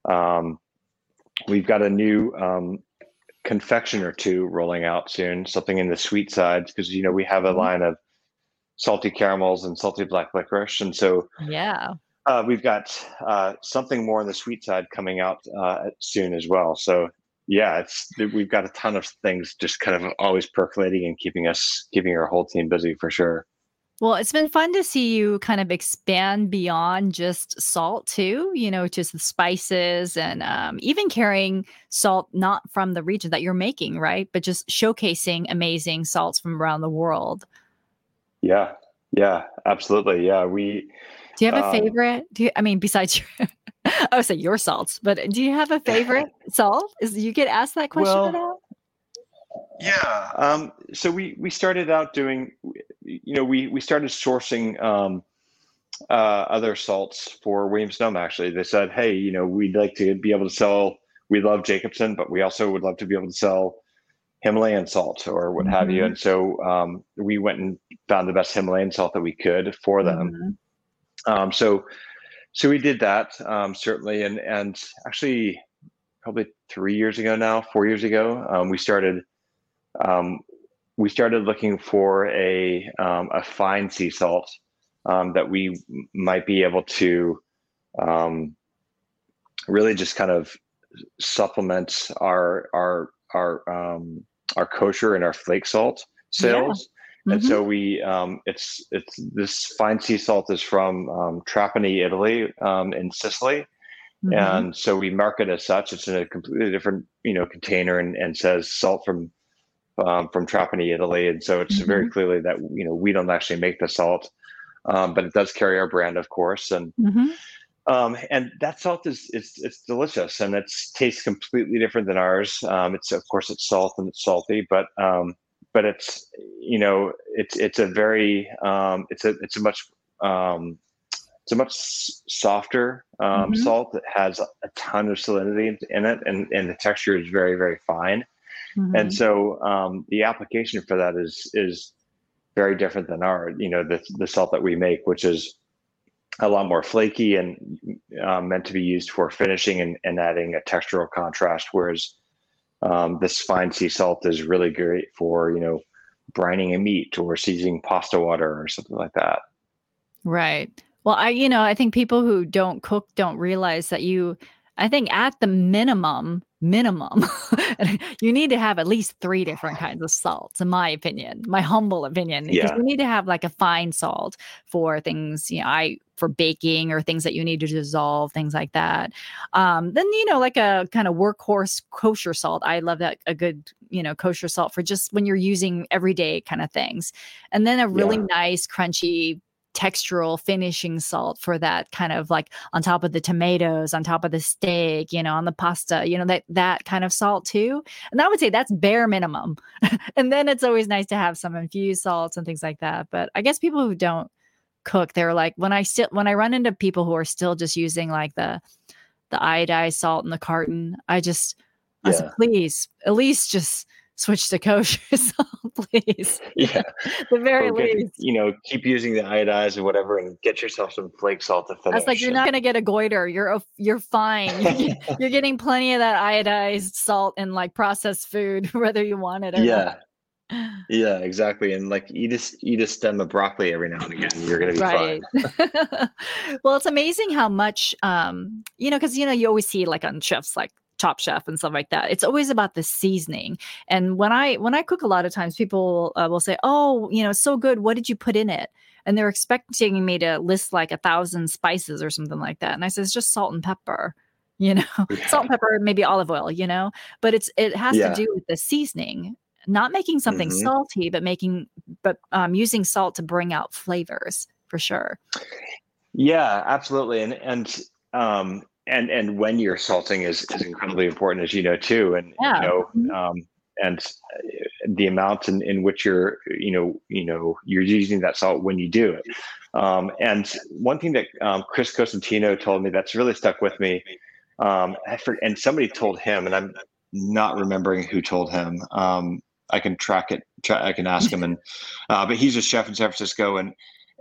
Um, we've got a new um, confection or two rolling out soon, something in the sweet sides, because, you know, we have a mm-hmm. line of salty caramels and salty black licorice. And so, yeah. Uh, we've got uh, something more on the sweet side coming out uh, soon as well. So yeah, it's we've got a ton of things just kind of always percolating and keeping us keeping our whole team busy for sure. Well, it's been fun to see you kind of expand beyond just salt too, you know, just the spices and um, even carrying salt not from the region that you're making, right? But just showcasing amazing salts from around the world. Yeah, yeah, absolutely. Yeah, we. Do you have a um, favorite? Do you, I mean, besides your I would say your salts, but do you have a favorite salt? Is you get asked that question well, at all? Yeah. Um, so we we started out doing, you know, we we started sourcing um, uh, other salts for Williams Sonoma. Actually, they said, hey, you know, we'd like to be able to sell. We love Jacobsen, but we also would love to be able to sell Himalayan salt or what mm-hmm. have you. Mm-hmm. And so um, we went and found the best Himalayan salt that we could for them. Mm-hmm. Um, so so we did that um, certainly, and and actually probably three years ago now, four years ago, um, we started um, we started looking for a um, a fine sea salt um, that we might be able to um, really just kind of supplement our our our our kosher and our flake salt sales. And mm-hmm. so we, um, it's it's this fine sea salt is from um, Trapani, Italy, um, in Sicily, mm-hmm. and so we market as such. It's in a completely different, you know, container and, and says salt from um, from Trapani, Italy, and so it's mm-hmm. very clearly that you know we don't actually make the salt, um, but it does carry our brand, of course, and. Mm-hmm. Um, and that salt is it's it's delicious and it tastes completely different than ours. Um, it's of course it's salt and it's salty, but um, but it's you know it's it's a very um, it's a it's a much um, it's a much softer um, mm-hmm. salt that has a ton of salinity in it, and and the texture is very very fine. Mm-hmm. And so um, the application for that is is very different than our you know the the salt that we make, which is a lot more flaky and uh, meant to be used for finishing and, and adding a textural contrast, whereas um, this fine sea salt is really great for you know brining a meat or seasoning pasta water or something like that. Right. Well, I you know I think people who don't cook don't realize that you. I think at the minimum, minimum, you need to have at least three different kinds of salts, in my opinion, my humble opinion. Because yeah. you need to have like a fine salt for things, you know, I for baking or things that you need to dissolve, things like that. Um, then you know, like a kind of workhorse kosher salt. I love that a good, you know, kosher salt for just when you're using everyday kind of things. And then a really yeah. nice, crunchy textural finishing salt for that kind of like on top of the tomatoes on top of the steak you know on the pasta you know that that kind of salt too. And i would say that's bare minimum. And then it's always nice to have some infused salts and things like that. But i guess people who don't cook they're like when i still when i run into people who are still just using like the the iodized salt in the carton i just yeah. i said please at least just switch to kosher salt, please. Yeah. the very least. You know, keep using the iodized or whatever and get yourself some flake salt to finish. That's like you're not gonna get a goiter. You're you're fine. You're, you're, getting plenty of that iodized salt in like processed food, whether you want it or yeah. not. Yeah, Yeah, exactly. And like eat a eat a stem of broccoli every now and again. You're gonna be right. fine. well, it's amazing how much um, you know, because you know, you always see like on chefs like Top Chef and stuff like that. It's always about the seasoning. And when I when I cook, a lot of times people uh, will say, "Oh, you know, so good. What did you put in it?" And they're expecting me to list like a thousand spices or something like that. And I said, "It's just salt and pepper." You know, yeah. salt and pepper, maybe olive oil. You know, but it's it has yeah. to do with the seasoning not making something mm-hmm. salty, but making but um, using salt to bring out flavors for sure. Yeah, absolutely, and and um, and and when you're salting is is incredibly important, as you know too, and yeah. you know. Mm-hmm. Um, and uh, the amount in, in which you're you know you know you're using that salt when you do it um, and one thing that um, chris cosentino told me that's really stuck with me um, and somebody told him and i'm not remembering who told him um, I can track it. Tra- I can ask him, and uh, but he's a chef in San Francisco, and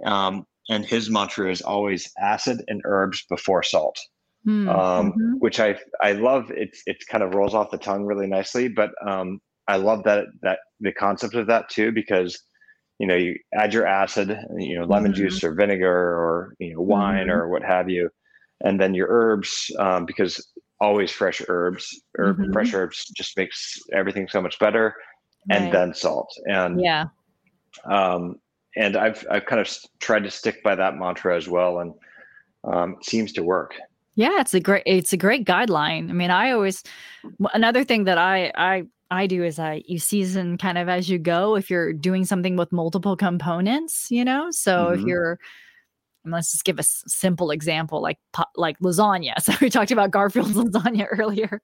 um, and his mantra is always acid and herbs before salt, mm, um, mm-hmm. which I I love. It's it kind of rolls off the tongue really nicely, but um, I love that that the concept of that too because you know you add your acid, you know lemon mm-hmm. juice or vinegar or you know wine mm-hmm. or what have you, and then your herbs um, because always fresh herbs mm-hmm. fresh herbs just makes everything so much better and then salt. And yeah, um, and I've I've kind of tried to stick by that mantra as well, and um, it seems to work. Yeah, it's a great it's a great guideline. I mean, I always another thing that I I I do is I you season kind of as you go if you're doing something with multiple components, you know. So mm-hmm. if you're let's just give a s- simple example like like lasagna so we talked about garfield's lasagna earlier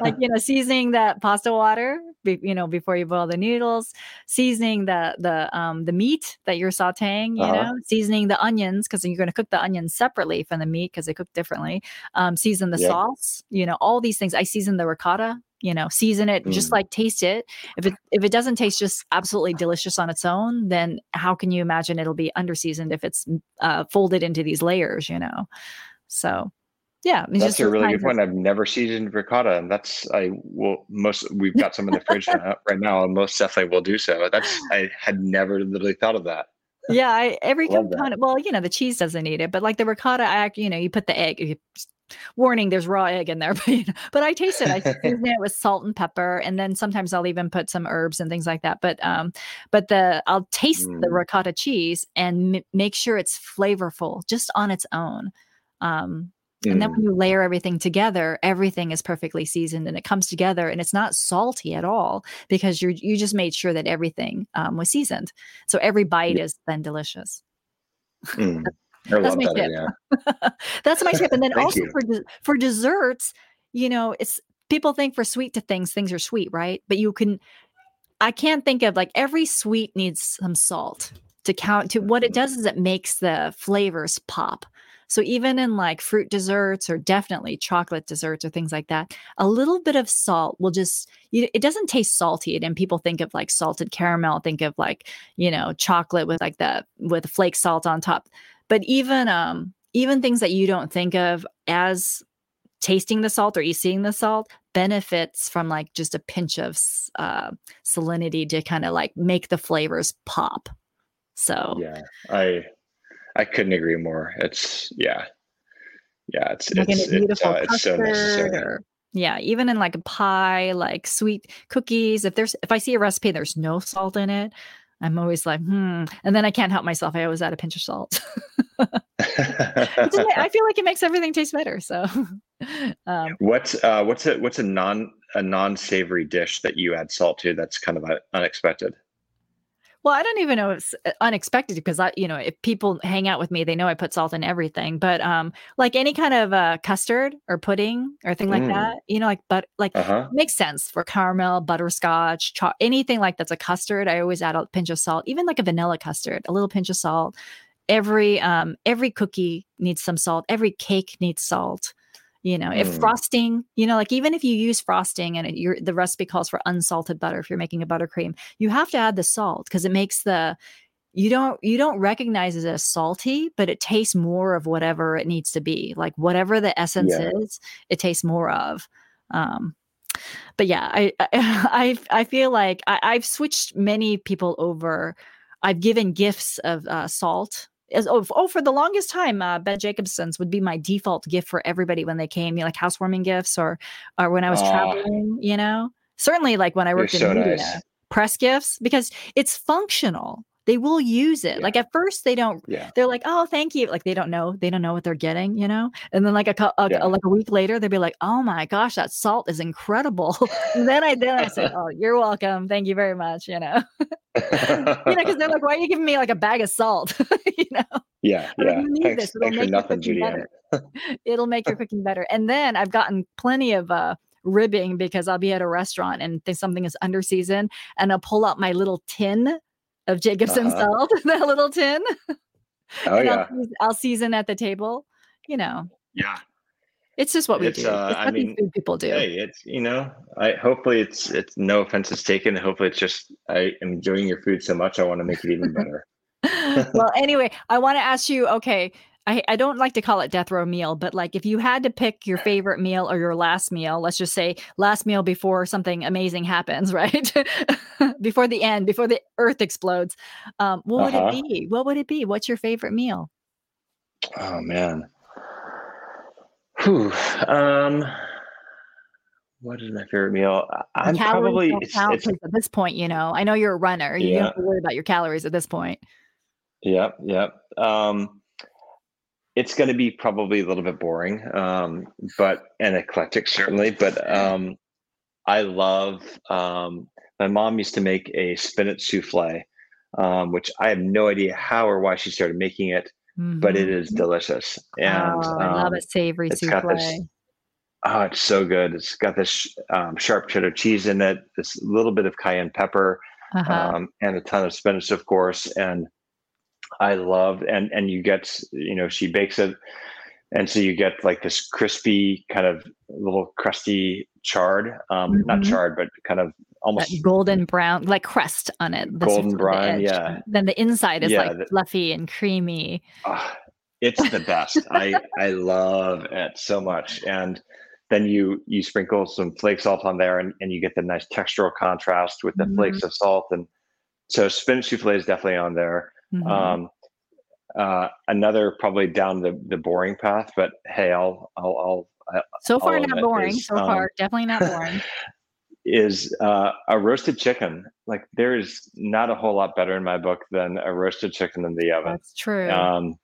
like you know seasoning that pasta water be, you know before you boil the noodles seasoning the the um the meat that you're sauteing you uh-huh. know seasoning the onions because you're going to cook the onions separately from the meat because they cook differently um season the yep. sauce you know all these things i season the ricotta you know season it mm. just like taste it. If it if it doesn't taste just absolutely delicious on its own then how can you imagine it'll be under seasoned if it's uh, folded into these layers you know? So yeah that's a really good point i've never seasoned ricotta and that's i will most we've got some in the fridge right now and most definitely will do so that's i had never literally thought of that. Yeah I, every component well you know the cheese doesn't need it but like the ricotta I, you know you put the egg you warning there's raw egg in there but, you know, but i taste it i season it with salt and pepper and then sometimes i'll even put some herbs and things like that but um but the i'll taste mm. the ricotta cheese and m- make sure it's flavorful just on its own um Mm. And then when mm. you layer everything together, everything is perfectly seasoned and it comes together and it's not salty at all because you you just made sure that everything um, was seasoned. So every bite yeah. is then delicious. Mm. That's my tip. Yeah. That's my tip. And then also you. for de- for desserts, you know, it's people think for sweet to things, things are sweet, right? But you can, I can't think of like every sweet needs some salt to count to what it does is it makes the flavors pop. So even in like fruit desserts or definitely chocolate desserts or things like that, a little bit of salt will just you, it doesn't taste salty. And people think of like salted caramel, think of like, you know, chocolate with like the with flake salt on top. But even um even things that you don't think of as tasting the salt or eating the salt benefits from like just a pinch of uh, salinity to kind of like make the flavors pop. So yeah, I I couldn't agree more. It's yeah, yeah. It's like it's, it's, uh, it's so necessary. Or, yeah, even in like a pie, like sweet cookies. If there's if I see a recipe there's no salt in it, I'm always like, hmm. And then I can't help myself. I always add a pinch of salt. I feel like it makes everything taste better. So, um, what's uh, what's a what's a non a non savory dish that you add salt to that's kind of uh, unexpected? Well, I don't even know if it's uh, unexpected because I, you know, if people hang out with me, they know I put salt in everything. But um, like any kind of uh, custard or pudding or thing like mm. that, you know, like but like uh-huh. makes sense for caramel, butterscotch, cho- anything like that's a custard. I always add a pinch of salt, even like a vanilla custard, a little pinch of salt. Every um, every cookie needs some salt. Every cake needs salt you know if mm. frosting you know like even if you use frosting and it, the recipe calls for unsalted butter if you're making a buttercream you have to add the salt because it makes the you don't you don't recognize it as salty but it tastes more of whatever it needs to be like whatever the essence yeah. is it tastes more of um but yeah, I I I feel like I, I've switched many people over. I've given gifts of uh, salt as oh, oh for the longest time uh, ben jacobsen's would be my default gift for everybody when they came you know, like housewarming gifts or or when i was traveling you know? Certainly like when i worked in so media nice. press gifts because it's functional they will use it. Yeah. Like at first they don't, yeah. they're like, oh, thank you. Like they don't know, they don't know what they're getting, you know? And then like a, a, yeah. a like a week later, they'd be like, oh my gosh, that salt is incredible. then I, then I said, oh, you're welcome. Thank you very much. You know, you know, cause they're like, why are you giving me like a bag of salt? you know? Yeah. Yeah. Thanks, this. It'll make nothing, Judy. It'll make your cooking better. And then I've gotten plenty of, uh, ribbing because I'll be at a restaurant and something is under season and I'll pull out my little tin of Jacobsen uh-huh. salt, that little tin. Oh yeah. I'll, I'll, season at the table. You know. Yeah. It's just what we it's, do. Uh, I mean, food people do. Hey, it's you know, I hopefully it's it's no offense is taken. Hopefully it's just I am enjoying your food so much I want to make it even better. well, anyway, I want to ask you. Okay, I, I don't like to call it death row meal, but like if you had to pick your favorite meal or your last meal, let's just say last meal before something amazing happens, right? before the end, before the earth explodes, um, what uh-huh. would it uh-huh. be? What would it be? What's your favorite meal? Oh man. Whew. Um, what is my favorite meal? I'm probably it's, it's, at this point. You know, I know you're a runner. You yeah. don't have to worry about your calories at this point. Yep, yep. Um, it's going to be probably a little bit boring, um, but and eclectic certainly. But um, I love. Um, my mom used to make a spinach souffle, um, which I have no idea how or why she started making it, mm-hmm. but it is mm-hmm. delicious. And oh, I love a um, savory souffle. This, oh, it's so good. It's got this um, sharp cheddar cheese in it, this little bit of cayenne pepper, uh-huh. and a ton of spinach, of course, and I love and and you get you know she bakes it. And so you get like this crispy kind of little crusty charred um mm-hmm. not charred but kind of almost that golden brown like crust on it. Golden brown yeah. Then the inside is yeah, like the, fluffy and creamy. Uh, it's the best. I i love it so much. And then you you sprinkle some flake salt on there and, and you get the nice textural contrast with the mm-hmm. flakes of salt. And so spinach souffle is definitely on there Mm-hmm. Um, uh, another probably down the, the boring path, but hey, I'll I'll I'll. So far, not boring. Is, so um, far, definitely not boring. is uh, a roasted chicken. Like there is not a whole lot better in my book than a roasted chicken in the oven. That's true. Um,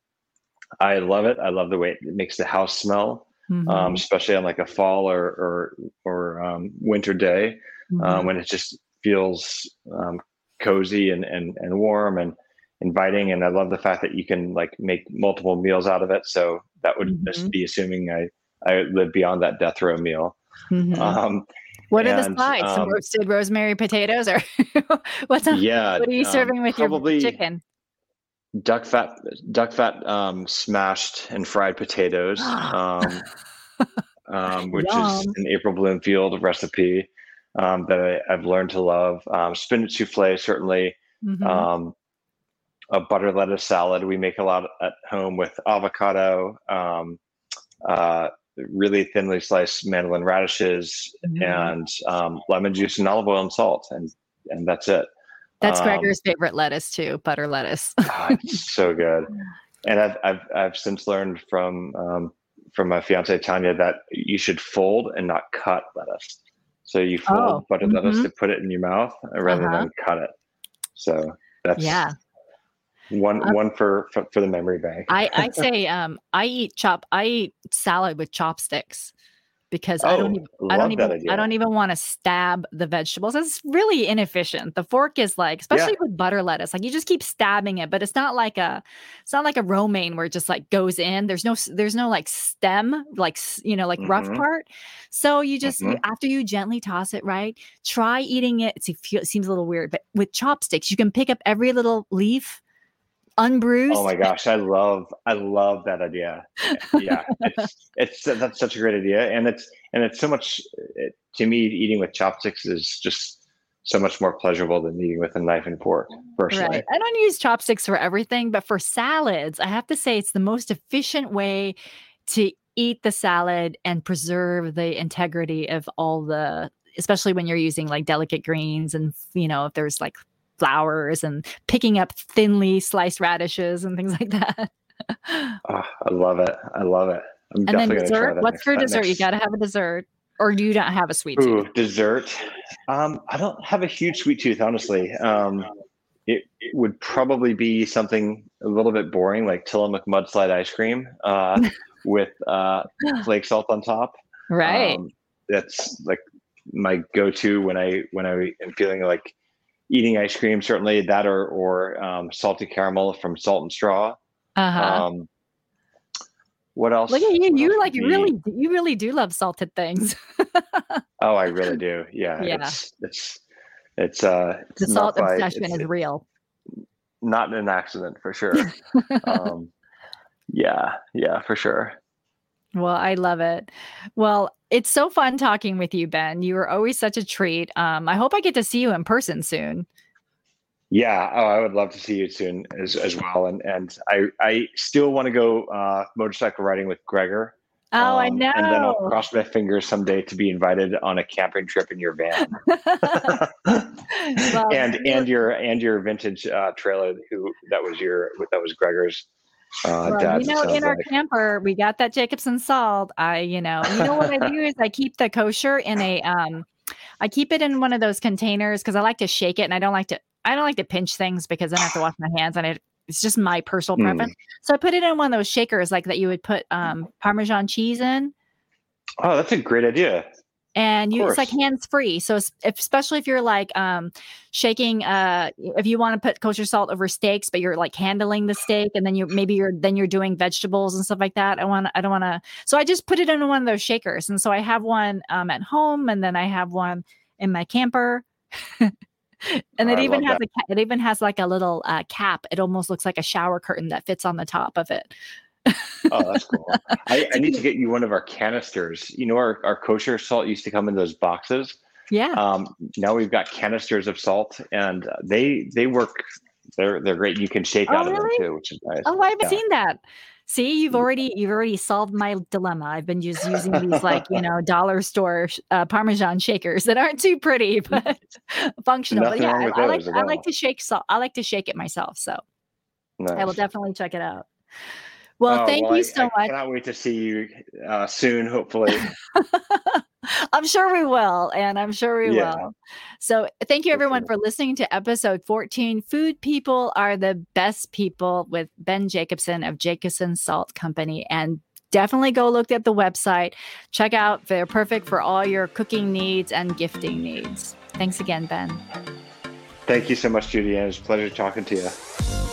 I love it. I love the way it makes the house smell, mm-hmm. um, especially on like a fall or or or um, winter day uh, mm-hmm. when it just feels um, cozy and and and warm and inviting and i love the fact that you can like make multiple meals out of it. So that would mm-hmm. just be assuming i i live beyond that death row meal. Mm-hmm. um, what are the sides? um, some roasted rosemary potatoes or what's up? Yeah what are you um, serving with your chicken? duck fat duck fat um, smashed and fried potatoes um, um, which Yum. is an april bloomfield recipe um, that I, have learned to love. Spinach souffle certainly mm-hmm a butter lettuce salad. We make a lot at home with avocado, um, uh, really thinly sliced mandolin radishes, mm-hmm. and um, lemon juice and olive oil and salt, and and that's it. That's um, Gregor's favorite lettuce too, butter lettuce. oh, so good. And I've, I've I've since learned from um, from my fiance Tanya that you should fold and not cut lettuce. So you fold oh, butter mm-hmm. lettuce to put it in your mouth rather uh-huh. than cut it. So that's yeah one um, one for, for, for the memory bank. I I say um I eat chop I eat salad with chopsticks because oh, I don't even, I don't even I don't even want to stab the vegetables. It's really inefficient. The fork is like, especially yeah. with butter lettuce, like you just keep stabbing it, but it's not like a it's not like a romaine where it just like goes in. There's no there's no like stem, like you know, like mm-hmm. rough part. So you just mm-hmm. after you gently toss it, right? Try eating it. It's, it seems a little weird, but with chopsticks, you can pick up every little leaf unbruised. Oh my gosh, I love I love that idea. Yeah, it's, it's that's such a great idea, and it's and it's so much it, to me. Eating with chopsticks is just so much more pleasurable than eating with a knife and fork. Personally, right. I don't use chopsticks for everything, but for salads, I have to say it's the most efficient way to eat the salad and preserve the integrity of all the especially when you're using like delicate greens and you know if there's like flowers and picking up thinly sliced radishes and things like that. oh, I love it. I love it. I'm and then dessert. What's for dessert? Next... You got to have a dessert, or you don't have a sweet Ooh, tooth. Dessert. Um, I don't have a huge sweet tooth, honestly. Um, it, it, would probably be something a little bit boring, like Tillamook mudslide ice cream uh, with uh, flake salt on top. Right. Um, that's like my go-to when I when I am feeling like eating ice cream. Certainly that, or or um, salty caramel from Salt and Straw. Uh-huh. Um, what else? Look at you! You like you really you really do love salted things. oh, I really do. Yeah. Yeah. It's it's it's uh the salt by, obsession is real. Not an accident for sure. um, yeah, yeah, for sure. Well, I love it. Well, it's so fun talking with you, Ben. You are always such a treat. Um, I hope I get to see you in person soon. Yeah, oh, I would love to see you soon as, as well. And and I I still want to go uh, motorcycle riding with Gregor. Oh, um, I know. And then I'll cross my fingers someday to be invited on a camping trip in your van. well, and and your and your vintage uh, trailer. Who that was your that was Gregor's. Uh, well, you know, in our camper, we got that Jacobsen salt. I, you know, you know what I do is I keep the kosher in a um, I keep it in one of those containers because I like to shake it and I don't like to I don't like to pinch things because then I have to wash my hands and it it's just my personal mm. preference. So I put it in one of those shakers like that you would put um, Parmesan cheese in. Oh, that's a great idea. And you, it's like hands free. So if, especially if you're like um, shaking, uh, if you want to put kosher salt over steaks, but you're like handling the steak, and then you maybe you're then you're doing vegetables and stuff like that. I want I don't want to. So I just put it in one of those shakers, and so I have one um, at home, and then I have one in my camper. and it I even has that. a it even has like a little uh, cap. It almost looks like a shower curtain that fits on the top of it. Oh, that's cool. I, I, need to get you one of our canisters. You know, our, our kosher salt used to come in those boxes. Yeah. Um, now we've got canisters of salt, and they they work. They're they're great. You can shake oh, out really? of them too, which is nice. Oh, I haven't yeah. seen that. See, you've mm. already you've already solved my dilemma. I've been just using these like you know dollar store uh, Parmesan shakers that aren't too pretty but functional. Nothing but yeah, I, I like I like to shake salt. I like to shake it myself. So nice. I will definitely check it out. Well, oh, thank well, you so I, much. I cannot wait to see you uh, soon, hopefully. I'm sure we will. And I'm sure we yeah. will. So thank you everyone for listening to episode 14. Food people are the best people with Ben Jacobsen of Jacobsen Salt Company. And definitely go look at the website. Check out, they're perfect for all your cooking needs and gifting needs. Thanks again, Ben. Thank you so much, Judy. And it was a pleasure talking to you.